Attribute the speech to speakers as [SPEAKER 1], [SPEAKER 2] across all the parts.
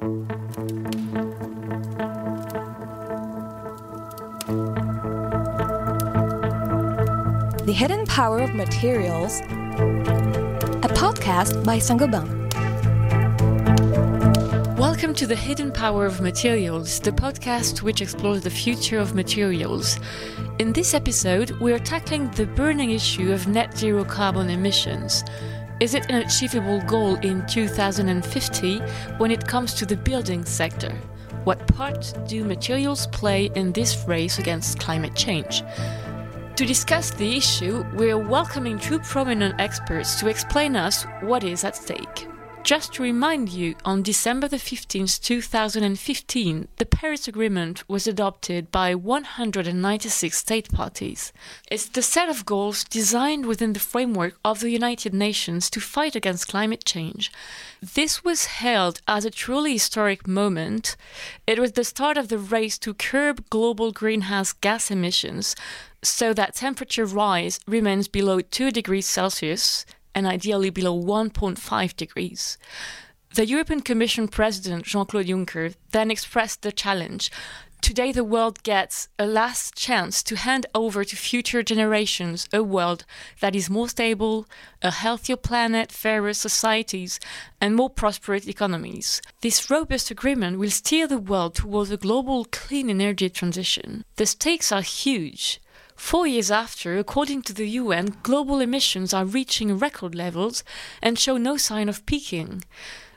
[SPEAKER 1] The Hidden Power of Materials, a podcast by Saint-Gobain.
[SPEAKER 2] Welcome to The Hidden Power of Materials, the podcast which explores the future of materials. In this episode, we are tackling the burning issue of net zero carbon emissions. Is it an achievable goal in 2050 when it comes to the building sector? What part do materials play in this race against climate change? To discuss the issue, we're welcoming two prominent experts to explain us what is at stake. Just to remind you, on December the 15th, 2015, the Paris Agreement was adopted by 196 state parties. It's the set of goals designed within the framework of the United Nations to fight against climate change. This was hailed as a truly historic moment. It was the start of the race to curb global greenhouse gas emissions so that temperature rise remains below 2 degrees Celsius and ideally below 1.5 degrees. The European Commission President Jean Claude Juncker then expressed the challenge. Today, the world gets a last chance to hand over to future generations a world that is more stable, a healthier planet, fairer societies, and more prosperous economies. This robust agreement will steer the world towards a global clean energy transition. The stakes are huge. Four years after, according to the UN, global emissions are reaching record levels and show no sign of peaking.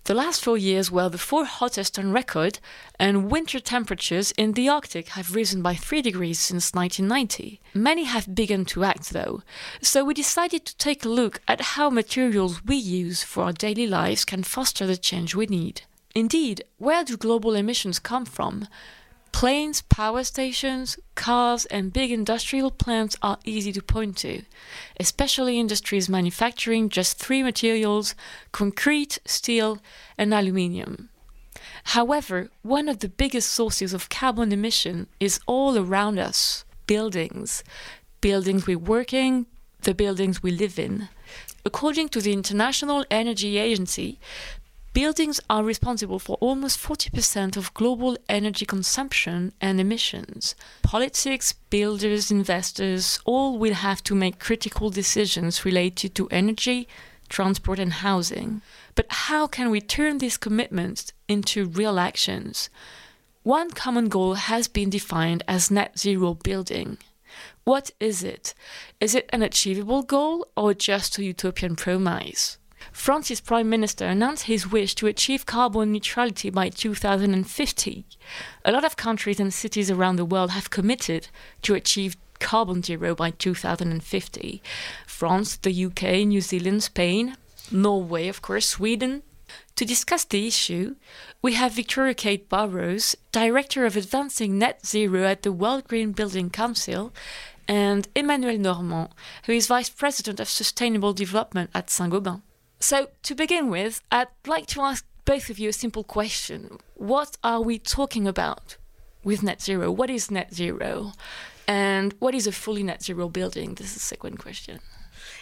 [SPEAKER 2] The last four years were the four hottest on record, and winter temperatures in the Arctic have risen by 3 degrees since 1990. Many have begun to act, though, so we decided to take a look at how materials we use for our daily lives can foster the change we need. Indeed, where do global emissions come from? Planes, power stations, cars, and big industrial plants are easy to point to, especially industries manufacturing just three materials concrete, steel, and aluminium. However, one of the biggest sources of carbon emission is all around us buildings. Buildings we work in, the buildings we live in. According to the International Energy Agency, Buildings are responsible for almost 40% of global energy consumption and emissions. Politics, builders, investors all will have to make critical decisions related to energy, transport, and housing. But how can we turn these commitments into real actions? One common goal has been defined as net zero building. What is it? Is it an achievable goal or just a utopian promise? France's Prime Minister announced his wish to achieve carbon neutrality by 2050. A lot of countries and cities around the world have committed to achieve carbon zero by 2050. France, the UK, New Zealand, Spain, Norway, of course, Sweden. To discuss the issue, we have Victoria Kate Burrows, Director of Advancing Net Zero at the World Green Building Council, and Emmanuel Normand, who is Vice President of Sustainable Development at Saint-Gobain. So, to begin with, I'd like to ask both of you a simple question. What are we talking about with net zero? What is net zero? And what is a fully net zero building? This is the second question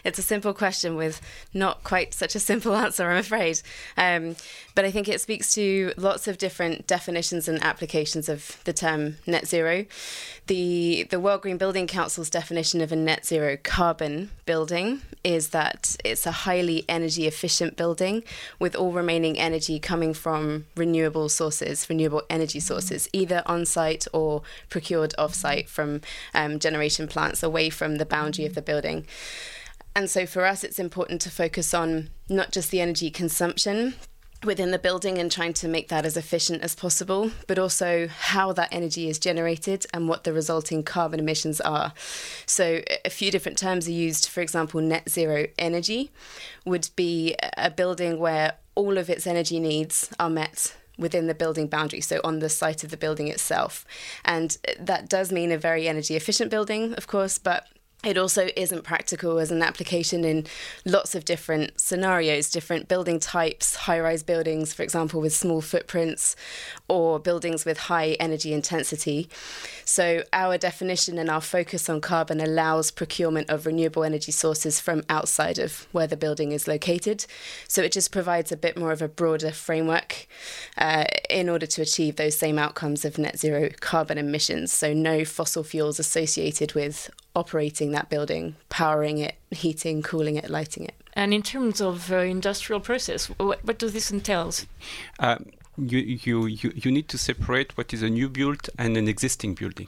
[SPEAKER 3] it's a simple question with not quite such a simple answer, I'm afraid. Um, but I think it speaks to lots of different definitions and applications of the term net zero. The the World Green Building Council's definition of a net zero carbon building is that it's a highly energy efficient building with all remaining energy coming from renewable sources, renewable energy sources, either on site or procured off site from um, generation plants away from the boundary of the building. And so for us, it's important to focus on not just the energy consumption within the building and trying to make that as efficient as possible, but also how that energy is generated and what the resulting carbon emissions are. So, a few different terms are used. For example, net zero energy would be a building where all of its energy needs are met within the building boundary, so on the site of the building itself. And that does mean a very energy efficient building, of course, but it also isn't practical as an application in lots of different scenarios, different building types, high rise buildings, for example, with small footprints, or buildings with high energy intensity. So, our definition and our focus on carbon allows procurement of renewable energy sources from outside of where the building is located. So, it just provides a bit more of a broader framework uh, in order to achieve those same outcomes of net zero carbon emissions. So, no fossil fuels associated with operating that building, powering it, heating, cooling it, lighting it.
[SPEAKER 2] And in terms of uh, industrial process, what, what does this entail?
[SPEAKER 4] Um, you, you, you, you need to separate what is a new build and an existing building.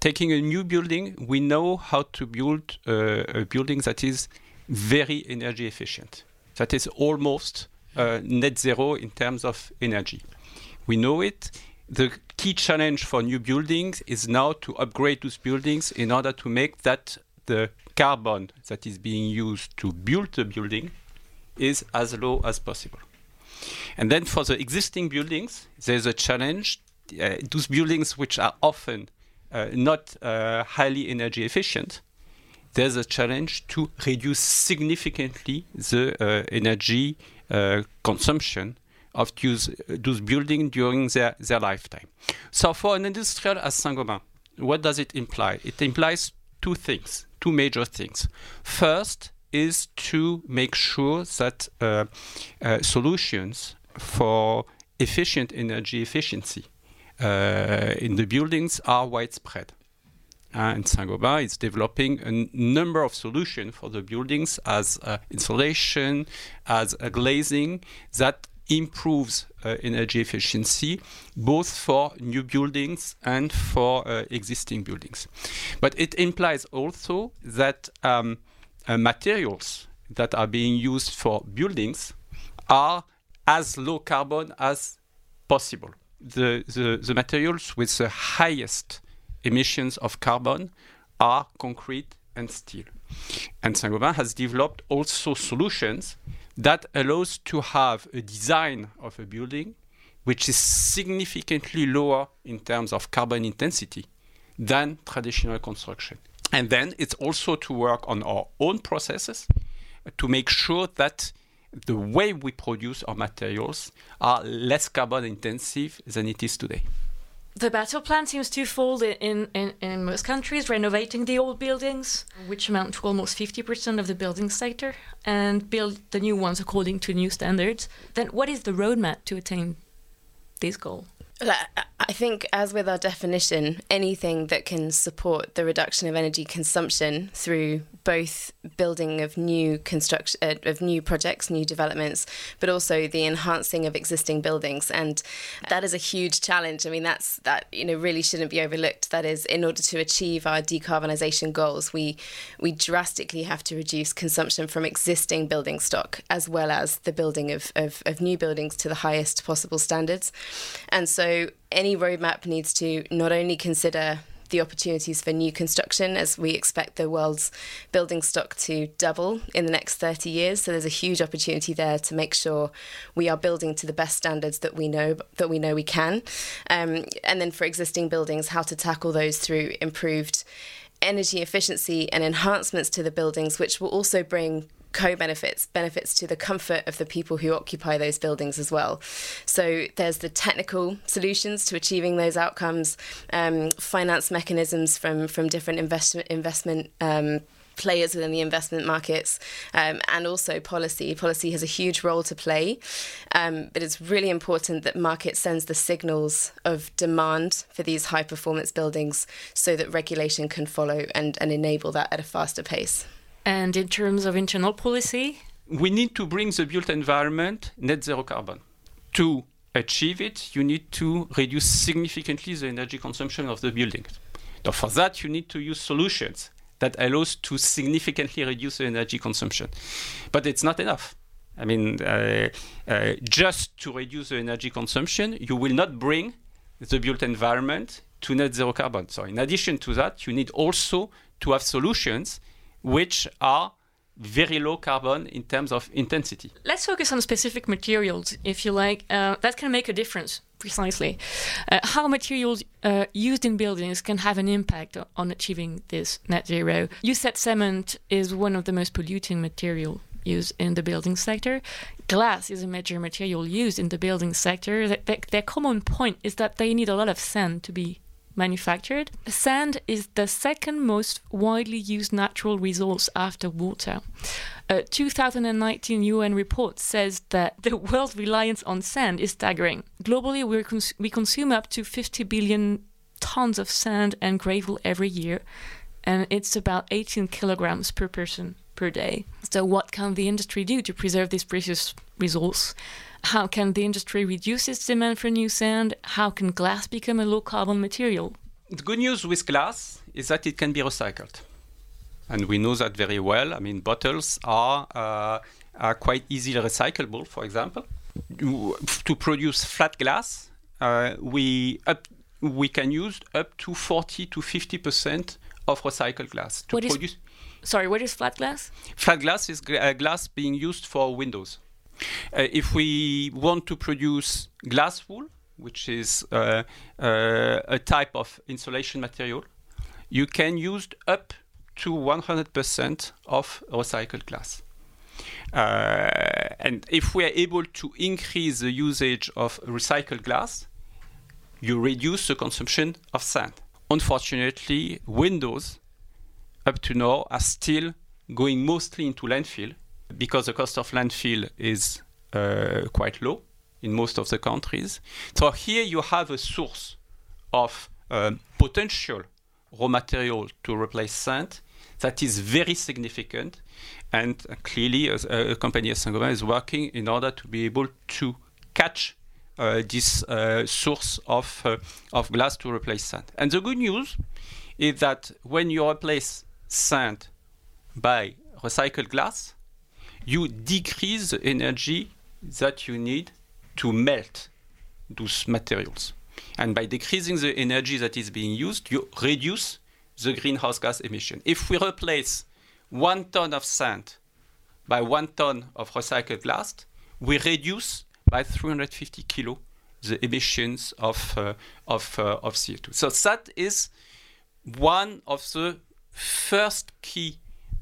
[SPEAKER 4] Taking a new building, we know how to build uh, a building that is very energy efficient, that is almost uh, net zero in terms of energy. We know it the key challenge for new buildings is now to upgrade those buildings in order to make that the carbon that is being used to build the building is as low as possible. And then for the existing buildings, there's a challenge. Uh, those buildings which are often uh, not uh, highly energy efficient, there's a challenge to reduce significantly the uh, energy uh, consumption of those, those buildings during their, their lifetime. So for an industrial as Saint-Gobain, what does it imply? It implies two things, two major things. First is to make sure that uh, uh, solutions for efficient energy efficiency uh, in the buildings are widespread. Uh, and Saint-Gobain is developing a number of solutions for the buildings as uh, insulation, as glazing that improves uh, energy efficiency both for new buildings and for uh, existing buildings. But it implies also that um, uh, materials that are being used for buildings are as low carbon as possible. The, the, the materials with the highest emissions of carbon are concrete and steel. And Saint-Gobain has developed also solutions that allows to have a design of a building which is significantly lower in terms of carbon intensity than traditional construction. And then it's also to work on our own processes to make sure that the way we produce our materials are less carbon intensive than it is today
[SPEAKER 2] the battle plan seems twofold in, in, in most countries renovating the old buildings, which amount to almost 50% of the building sector, and build the new ones according to new standards. Then, what is the roadmap to attain this goal?
[SPEAKER 3] I think, as with our definition, anything that can support the reduction of energy consumption through both building of new construction uh, of new projects, new developments, but also the enhancing of existing buildings, and that is a huge challenge. I mean, that's that you know really shouldn't be overlooked. That is, in order to achieve our decarbonisation goals, we we drastically have to reduce consumption from existing building stock as well as the building of, of, of new buildings to the highest possible standards, and so any roadmap needs to not only consider the opportunities for new construction as we expect the world's building stock to double in the next 30 years. So there's a huge opportunity there to make sure we are building to the best standards that we know that we know we can. Um, and then for existing buildings how to tackle those through improved energy efficiency and enhancements to the buildings which will also bring co benefits, benefits to the comfort of the people who occupy those buildings as well. So there's the technical solutions to achieving those outcomes, um, finance mechanisms from from different investment investment. Um, players within the investment markets um, and also policy. Policy has a huge role to play, um, but it's really important that market sends the signals of demand for these high performance buildings so that regulation can follow and, and enable that at a faster pace.
[SPEAKER 2] And in terms of internal policy?
[SPEAKER 4] We need to bring the built environment net zero carbon. To achieve it, you need to reduce significantly the energy consumption of the building. Now, for that, you need to use solutions that allows to significantly reduce the energy consumption. But it's not enough. I mean, uh, uh, just to reduce the energy consumption, you will not bring the built environment to net zero carbon. So, in addition to that, you need also to have solutions which are very low carbon in terms of intensity.
[SPEAKER 2] Let's focus on specific materials, if you like. Uh, that can make a difference, precisely. Uh, how materials uh, used in buildings can have an impact on achieving this net zero. You said cement is one of the most polluting material used in the building sector. Glass is a major material used in the building sector. Their common point is that they need a lot of sand to be manufactured. Sand is the second most widely used natural resource after water. A 2019 UN report says that the world's reliance on sand is staggering. Globally, we cons- we consume up to 50 billion tons of sand and gravel every year, and it's about 18 kilograms per person per day. So, what can the industry do to preserve this precious resource? How can the industry reduce its demand for new sand? How can glass become a low carbon material?
[SPEAKER 4] The good news with glass is that it can be recycled. And we know that very well. I mean, bottles are, uh, are quite easily recyclable, for example. To produce flat glass, uh, we, up, we can use up to 40 to 50% of recycled glass to
[SPEAKER 2] what
[SPEAKER 4] produce.
[SPEAKER 2] Is, sorry, what is flat glass?
[SPEAKER 4] Flat glass is uh, glass being used for windows. Uh, if we want to produce glass wool, which is uh, uh, a type of insulation material, you can use up to 100% of recycled glass. Uh, and if we are able to increase the usage of recycled glass, you reduce the consumption of sand. Unfortunately, windows up to now are still going mostly into landfill because the cost of landfill is uh, quite low in most of the countries. So here you have a source of um, potential raw material to replace sand that is very significant. And uh, clearly, a, a company as Saint-Gobain is working in order to be able to catch uh, this uh, source of, uh, of glass to replace sand. And the good news is that when you replace sand by recycled glass, you decrease the energy that you need to melt those materials. And by decreasing the energy that is being used, you reduce the greenhouse gas emission. If we replace one ton of sand by one ton of recycled glass, we reduce by 350 kilo the emissions of, uh, of, uh, of CO2. So that is one of the first key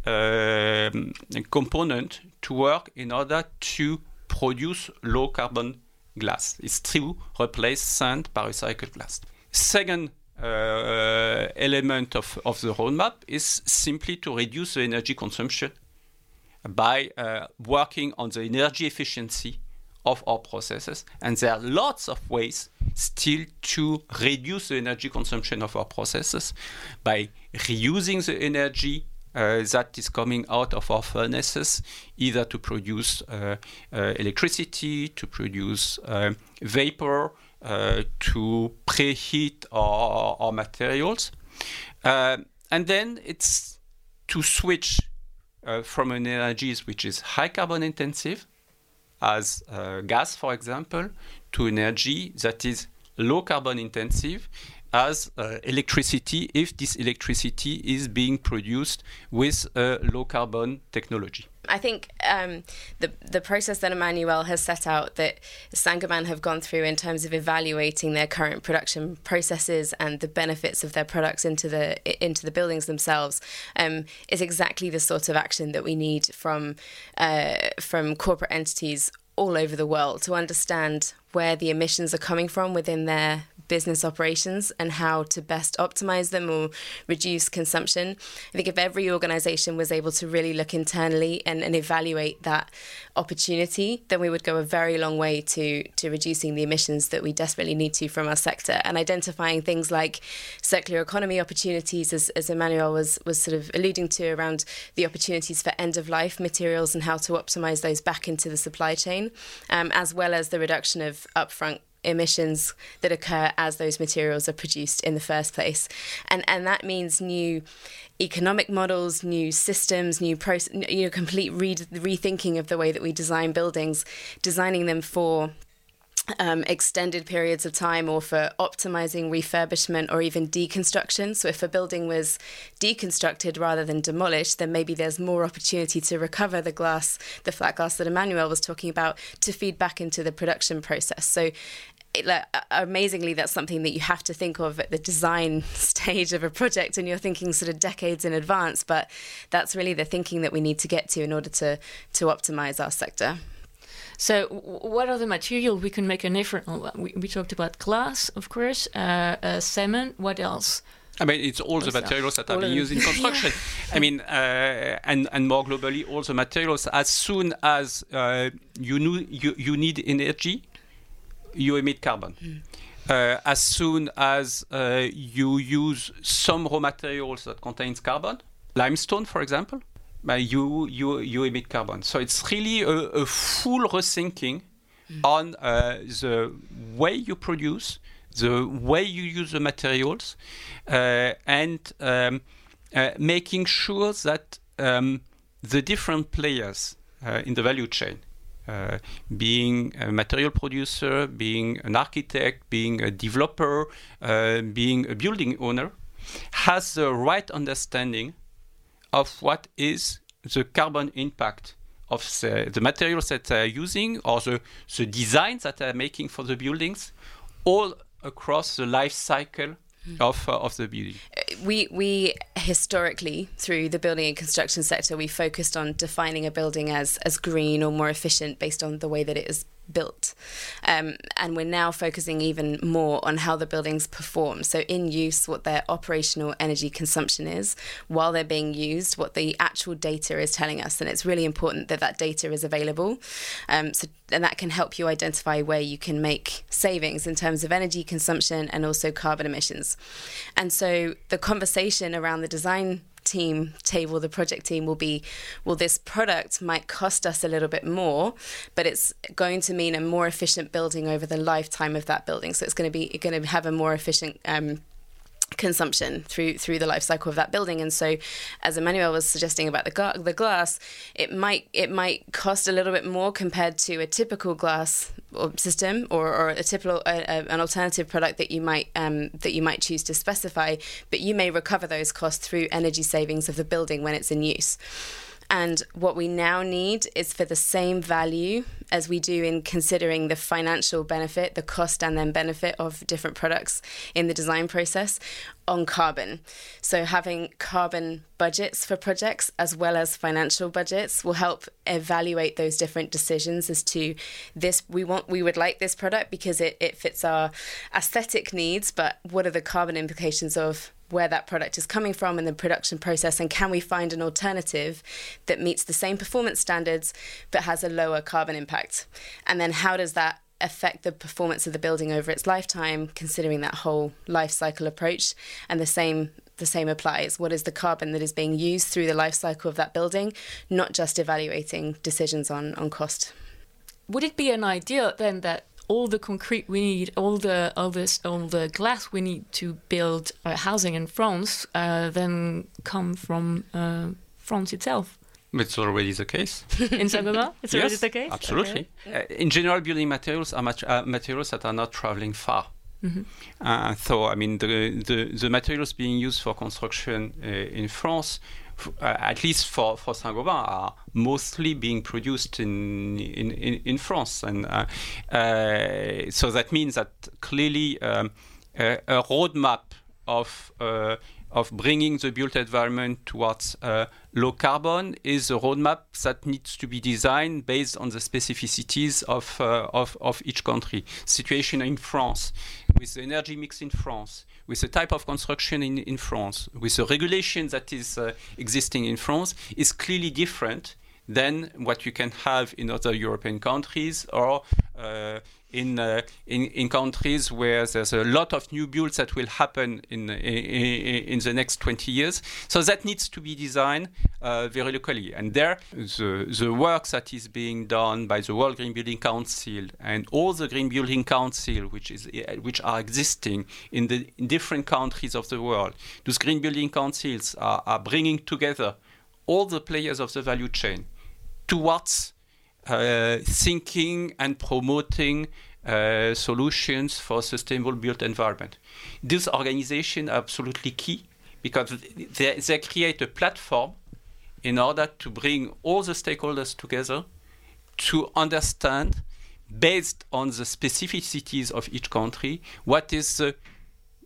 [SPEAKER 4] um, component to work in order to produce low carbon glass. It's to replace sand by recycled glass. Second uh, element of, of the roadmap is simply to reduce the energy consumption by uh, working on the energy efficiency of our processes. And there are lots of ways still to reduce the energy consumption of our processes by reusing the energy uh, that is coming out of our furnaces, either to produce uh, uh, electricity, to produce uh, vapor, uh, to preheat our, our materials. Uh, and then it's to switch from an energy which is high carbon intensive, as gas, for example, to energy that is low carbon intensive as uh, electricity if this electricity is being produced with low carbon technology.
[SPEAKER 3] I think um, the the process that Emmanuel has set out that Saint-Gobain have gone through in terms of evaluating their current production processes and the benefits of their products into the into the buildings themselves um, is exactly the sort of action that we need from uh, from corporate entities all over the world to understand where the emissions are coming from within their business operations and how to best optimize them or reduce consumption. I think if every organization was able to really look internally and, and evaluate that opportunity, then we would go a very long way to, to reducing the emissions that we desperately need to from our sector and identifying things like circular economy opportunities, as, as Emmanuel was, was sort of alluding to around the opportunities for end of life materials and how to optimize those back into the supply chain, um, as well as the reduction of upfront emissions that occur as those materials are produced in the first place. And and that means new economic models, new systems, new process, you know, complete re- rethinking of the way that we design buildings, designing them for um, extended periods of time or for optimizing refurbishment or even deconstruction. So, if a building was deconstructed rather than demolished, then maybe there's more opportunity to recover the glass, the flat glass that Emmanuel was talking about, to feed back into the production process. So, it, like, amazingly, that's something that you have to think of at the design stage of a project, and you're thinking sort of decades in advance. But that's really the thinking that we need to get to in order to to optimize our sector.
[SPEAKER 2] So, what are the materials we can make an effort on? We, we talked about glass, of course, uh, uh, cement. What else?
[SPEAKER 4] I mean, it's all the materials that are being used in construction. I mean, uh, and and more globally, all the materials. As soon as uh, you, know, you you need energy, you emit carbon. Mm. Uh, as soon as uh, you use some raw materials that contains carbon, limestone, for example, you, you, you emit carbon. So it's really a, a full rethinking mm. on uh, the way you produce, the way you use the materials, uh, and um, uh, making sure that um, the different players uh, in the value chain, uh, being a material producer, being an architect, being a developer, uh, being a building owner, has the right understanding of what is the carbon impact of the, the materials that they're using or the, the designs that they're making for the buildings all across the life cycle mm. of, uh, of the building.
[SPEAKER 3] Uh, we, we historically, through the building and construction sector, we focused on defining a building as, as green or more efficient based on the way that it is built. Um, and we're now focusing even more on how the buildings perform. So, in use, what their operational energy consumption is while they're being used, what the actual data is telling us. And it's really important that that data is available. Um, so, and that can help you identify where you can make savings in terms of energy consumption and also carbon emissions. And so, the conversation around the design team table, the project team will be, well, this product might cost us a little bit more, but it's going to mean a more efficient building over the lifetime of that building. So it's going to be going to have a more efficient um, consumption through through the life cycle of that building. And so as Emmanuel was suggesting about the ga- the glass it might it might cost a little bit more compared to a typical glass system or, or a typical uh, an alternative product that you might um, that you might choose to specify but you may recover those costs through energy savings of the building when it's in use and what we now need is for the same value as we do in considering the financial benefit, the cost and then benefit of different products in the design process on carbon. So having carbon budgets for projects as well as financial budgets will help evaluate those different decisions as to this we want we would like this product because it, it fits our aesthetic needs, but what are the carbon implications of where that product is coming from in the production process and can we find an alternative that meets the same performance standards but has a lower carbon impact? And then how does that affect the performance of the building over its lifetime considering that whole life cycle approach? And the same the same applies. What is the carbon that is being used through the life cycle of that building? Not just evaluating decisions on on cost.
[SPEAKER 2] Would it be an idea then that all the concrete we need, all the all this all the glass we need to build uh, housing in France, uh, then come from uh, France itself.
[SPEAKER 4] It's already the case.
[SPEAKER 2] in Saint-Gobain, it's
[SPEAKER 4] yes,
[SPEAKER 2] already the case.
[SPEAKER 4] Absolutely. Okay. Uh, in general, building materials are mat uh, materials that are not traveling far. Mm -hmm. so, I mean, the, the, the materials being used for construction in France uh, at least for, for Saint-Gobain, are mostly being produced in, in, in, in France. And uh, uh, so that means that clearly um, a, a roadmap of of bringing the built environment towards uh, low carbon is a roadmap that needs to be designed based on the specificities of, uh, of, of, each country. Situation in France, with the energy mix in France, with the type of construction in, in France, with the regulation that is uh, existing in France, is clearly different than what you can have in other European countries or uh, in, uh, in, in countries where there's a lot of new builds that will happen in, in, in the next 20 years. So that needs to be designed uh, very locally. And there, the, the work that is being done by the World Green Building Council and all the Green Building Council, which, is, which are existing in the in different countries of the world, those Green Building Councils are, are bringing together all the players of the value chain towards uh, thinking and promoting uh, solutions for sustainable built environment. These organizations are absolutely key because they, they create a platform in order to bring all the stakeholders together to understand, based on the specificities of each country, what is the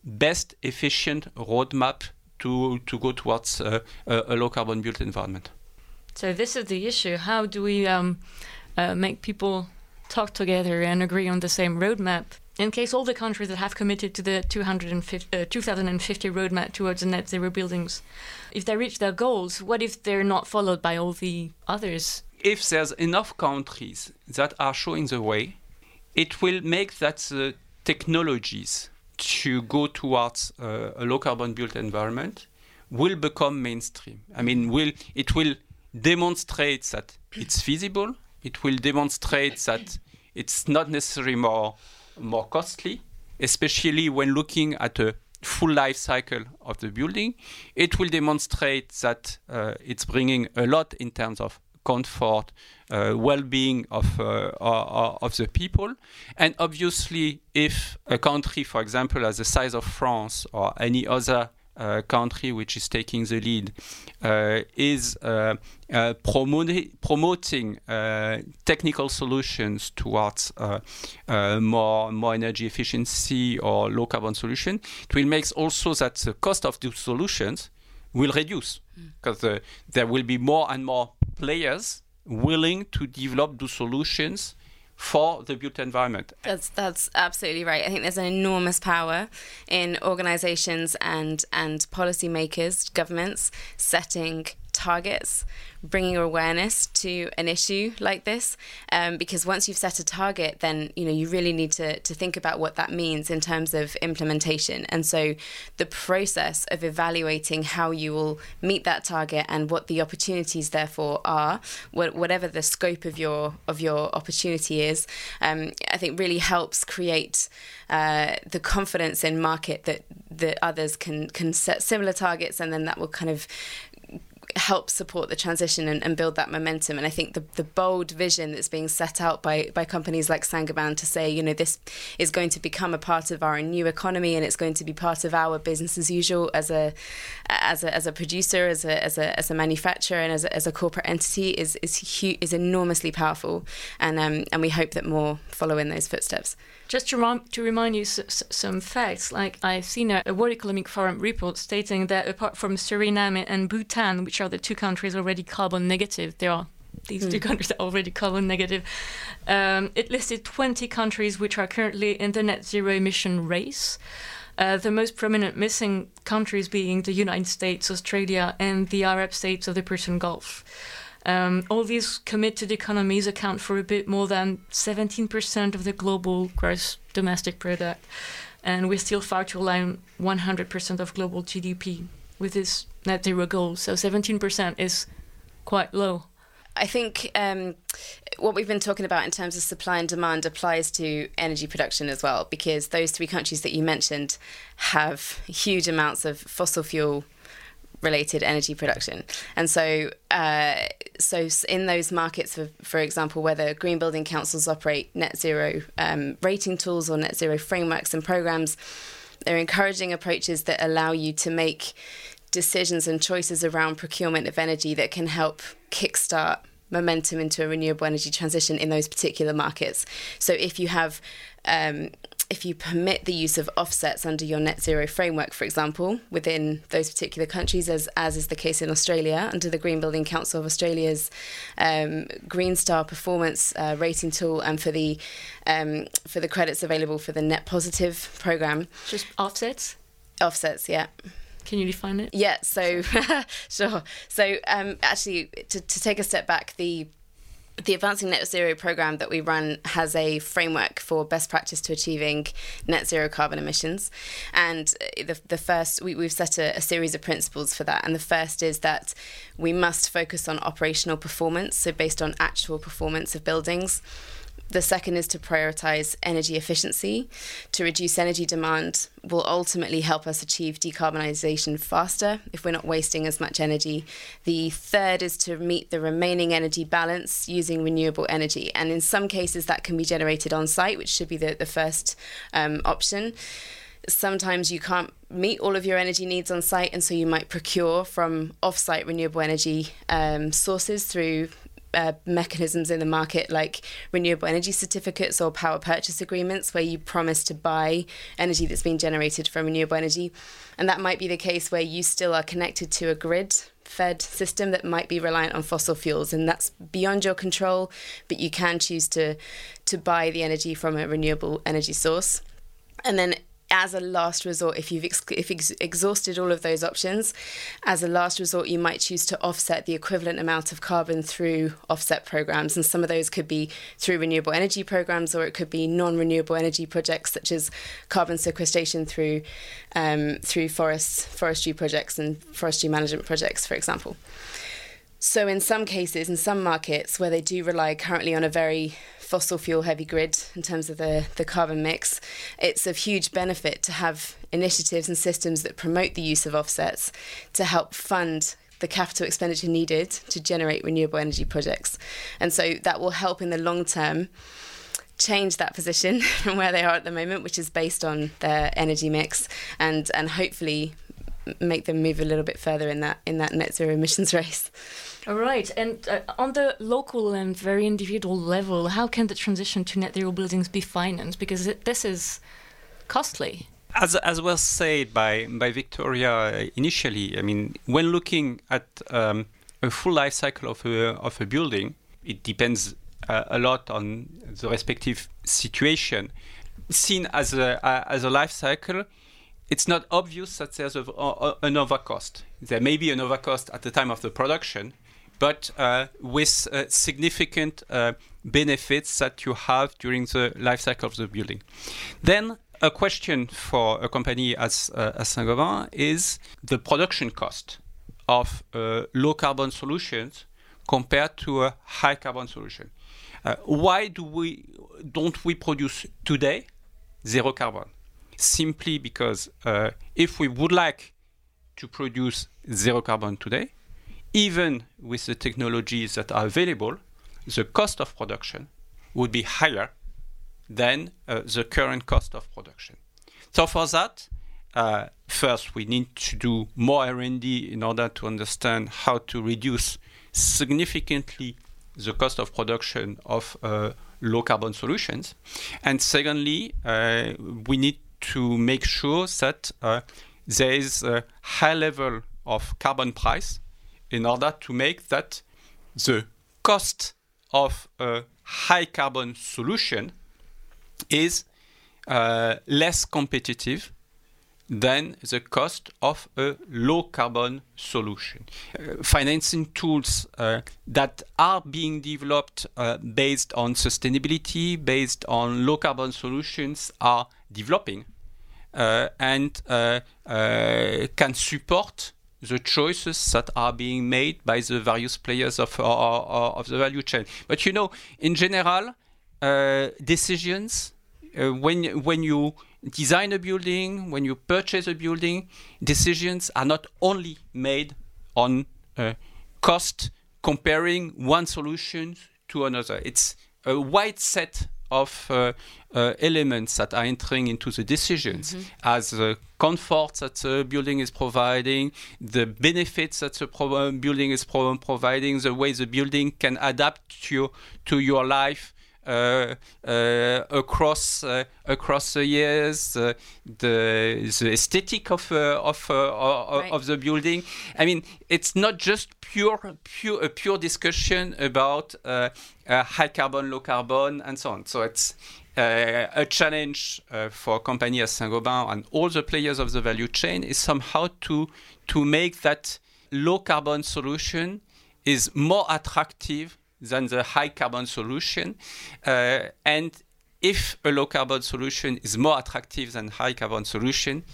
[SPEAKER 4] best efficient roadmap to, to go towards uh, a, a low carbon built environment.
[SPEAKER 2] So this is the issue. How do we um, uh, make people talk together and agree on the same roadmap? In case all the countries that have committed to the 250, uh, 2050 roadmap towards net zero buildings, if they reach their goals, what if they're not followed by all the others?
[SPEAKER 4] If there's enough countries that are showing the way, it will make that the technologies to go towards uh, a low carbon built environment will become mainstream. I mean, will it will demonstrate that it's feasible. It will demonstrate that it's not necessarily more more costly, especially when looking at a full life cycle of the building. It will demonstrate that uh, it's bringing a lot in terms of comfort, uh, well-being of uh, of the people, and obviously, if a country, for example, as the size of France or any other uh, country which is taking the lead uh, is uh, uh promoting uh, technical solutions towards uh, more more energy efficiency or low carbon solution. It will make also that the cost of those solutions will reduce because mm. there will be more and more players willing to develop those solutions for the built environment.
[SPEAKER 3] That's that's absolutely right. I think there's an enormous power in organizations and and policymakers, governments setting targets bringing awareness to an issue like this um, because once you've set a target then you know you really need to, to think about what that means in terms of implementation. And so the process of evaluating how you will meet that target and what the opportunities therefore are whatever the scope of your of your opportunity is um, I think really helps create uh, the confidence in market that that others can can set similar targets and then that will kind of help support the transition and, and, build that momentum. And I think the, the bold vision that's being set out by, by companies like Saint-Gobain to say, you know, this is going to become a part of our new economy and it's going to be part of our business as usual as a as a, as a producer, as a, as a, as a manufacturer and as a, as a corporate entity is is is enormously powerful. And um, and we hope that more follow in those footsteps.
[SPEAKER 2] Just to, rem- to remind you s- some facts, like I've seen a, a, World Economic Forum report stating that apart from Suriname and Bhutan, which are the two countries already carbon negative, there are these mm. two hmm. countries are already carbon negative. Um, it listed 20 countries which are currently in the net zero emission race. Uh, the most prominent missing countries being the United States, Australia, and the Arab states of the Persian Gulf. Um, all these committed economies account for a bit more than 17% of the global gross domestic product, and we're still far too low 100% of global GDP with this net zero goal. So 17% is quite low.
[SPEAKER 3] I think um, what we've been talking about in terms of supply and demand applies to energy production as well, because those three countries that you mentioned have huge amounts of fossil fuel related energy production. And so, uh, so in those markets, for, for example, whether green building councils operate net zero um, rating tools or net zero frameworks and programs, they're encouraging approaches that allow you to make decisions and choices around procurement of energy that can help kickstart momentum into a renewable energy transition in those particular markets. So if you have um, if you permit the use of offsets under your net zero framework, for example, within those particular countries, as, as is the case in Australia, under the Green Building Council of Australia's um, Green Star performance uh, rating tool, and for the um, for the credits available for the net positive program.
[SPEAKER 2] Just offsets.
[SPEAKER 3] Offsets, yeah.
[SPEAKER 2] Can you define it?
[SPEAKER 3] Yeah. So sure. So um, actually, to, to take a step back, the the Advancing Net Zero program that we run has a framework for best practice to achieving net zero carbon emissions. And uh, the, the first, we, we've set a, a, series of principles for that. And the first is that we must focus on operational performance, so based on actual performance of buildings. The second is to prioritize energy efficiency. To reduce energy demand will ultimately help us achieve decarbonisation faster if we're not wasting as much energy. The third is to meet the remaining energy balance using renewable energy. And in some cases, that can be generated on site, which should be the, the first um, option sometimes you can't meet all of your energy needs on site, and so you might procure from off site renewable energy um, sources through uh, mechanisms in the market like renewable energy certificates or power purchase agreements where you promise to buy energy that's being generated from renewable energy. And that might be the case where you still are connected to a grid fed system that might be reliant on fossil fuels and that's beyond your control but you can choose to to buy the energy from a renewable energy source and then as a last resort, if you've ex- if ex- exhausted all of those options, as a last resort, you might choose to offset the equivalent amount of carbon through offset programs. And some of those could be through renewable energy programs, or it could be non-renewable energy projects such as carbon sequestration through um, through forests, forestry projects, and forestry management projects, for example. So, in some cases, in some markets where they do rely currently on a very fossil fuel heavy grid in terms of the, the carbon mix, it's of huge benefit to have initiatives and systems that promote the use of offsets to help fund the capital expenditure needed to generate renewable energy projects. And so that will help in the long term change that position from where they are at the moment, which is based on their energy mix, and and hopefully make them move a little bit further in that in that net zero emissions race.
[SPEAKER 2] All right. And uh, on the local and very individual level, how can the transition to net zero buildings be financed? Because it, this is costly.
[SPEAKER 4] As, as was said by, by Victoria initially, I mean, when looking at um, a full life cycle of a, of a building, it depends uh, a lot on the respective situation. Seen as a, uh, as a life cycle, it's not obvious that there's a, a, an overcost. There may be an overcost at the time of the production, but uh, with uh, significant uh, benefits that you have during the life cycle of the building. Then a question for a company as, uh, as Saint-Gobain is the production cost of uh, low carbon solutions compared to a high carbon solution. Uh, why do we don't we produce today zero carbon? Simply because if we would like to produce zero carbon today, even with the technologies that are available, the cost of production would be higher than uh, the current cost of production. So for that, uh, first we need to do more R&D in order to understand how to reduce significantly the cost of production of uh, low carbon solutions. And secondly, uh, we need to make sure that uh, there is a high level of carbon price in order to make that the cost of a high carbon solution is uh, less competitive than the cost of a low carbon solution. Uh, financing tools uh, that are being developed uh, based on sustainability, based on low carbon solutions, are developing uh, and uh, uh, can support the choices that are being made by the various players of, uh, uh, of the value chain. But you know, in general, uh, decisions uh, when when you design a building, when you purchase a building, decisions are not only made on uh, cost comparing one solution to another. It's a wide set of uh, uh, elements that are entering into the decisions mm-hmm. as the comfort that the building is providing, the benefits that the pro- building is pro- providing, the way the building can adapt to, to your life. Uh, uh, across uh, across the years, the the aesthetic of uh, of uh, right. of the building. I mean, it's not just pure pure a pure discussion about uh, high carbon, low carbon, and so on. So it's uh, a challenge uh, for a company as Saint-Gobain and all the players of the value chain is somehow to to make that low carbon solution is more attractive than the high carbon solution. Uh, and if a low carbon solution is more attractive than high carbon solution,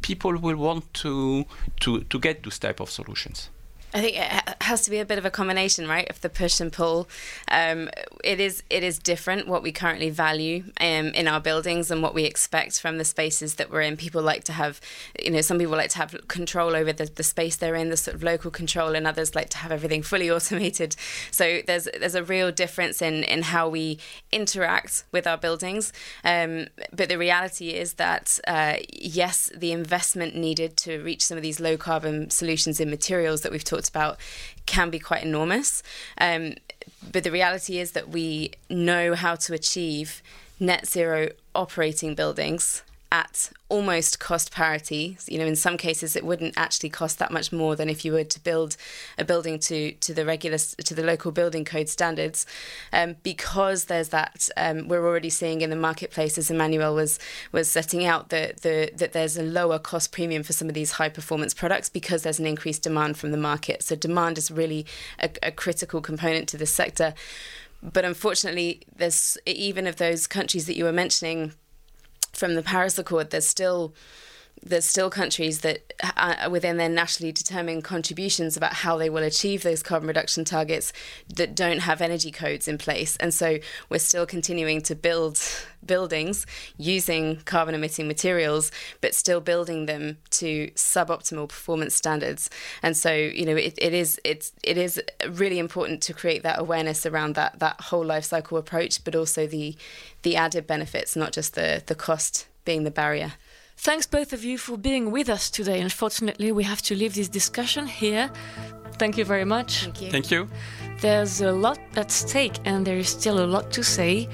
[SPEAKER 4] people will want to to to get those type of solutions.
[SPEAKER 3] I think it has to be a bit of a combination, right, of the push and pull. Um, it is it is different what we currently value um, in our buildings and what we expect from the spaces that we're in. People like to have, you know, some people like to have control over the, the space they're in, the sort of local control, and others like to have everything fully automated. So there's there's a real difference in in how we interact with our buildings. Um, but the reality is that uh, yes, the investment needed to reach some of these low carbon solutions in materials that we've talked talked about can be quite enormous. Um, but the reality is that we know how to achieve net zero operating buildings at almost cost parity. You know, in some cases, it wouldn't actually cost that much more than if you were to build a building to to the regular to the local building code standards, um, because there's that um, we're already seeing in the marketplace, as Emmanuel was was setting out, that the that there's a lower cost premium for some of these high performance products because there's an increased demand from the market. So demand is really a, a critical component to this sector. But unfortunately, there's even of those countries that you were mentioning from the Paris Accord, there's still there's still countries that uh, within their nationally determined contributions about how they will achieve those carbon reduction targets that don't have energy codes in place. And so we're still continuing to build buildings using carbon emitting materials but still building them to suboptimal performance standards. And so you know it, it is it's it is really important to create that awareness around that that whole life cycle approach but also the the added benefits not just the the cost being the barrier
[SPEAKER 2] Thanks both of you for being with us today. Unfortunately, we have to leave this discussion here. Thank you very much.
[SPEAKER 3] Thank you.
[SPEAKER 4] Thank you.
[SPEAKER 2] There's a lot at stake and there is still a lot to say.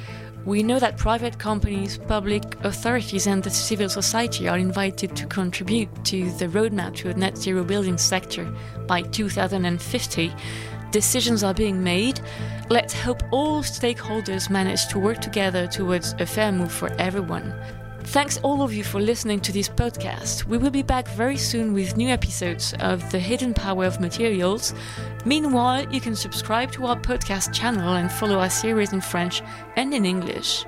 [SPEAKER 2] We know that private companies, public authorities, and the civil society are invited to contribute to the roadmap to a net zero building sector by 2050. Decisions are being made. Let's hope all stakeholders manage to work together towards a fair move for everyone. Thanks all of you for listening to this podcast. We will be back very soon with new episodes of The Hidden Power of Materials. Meanwhile, you can subscribe to our podcast channel and follow our series in French and in English.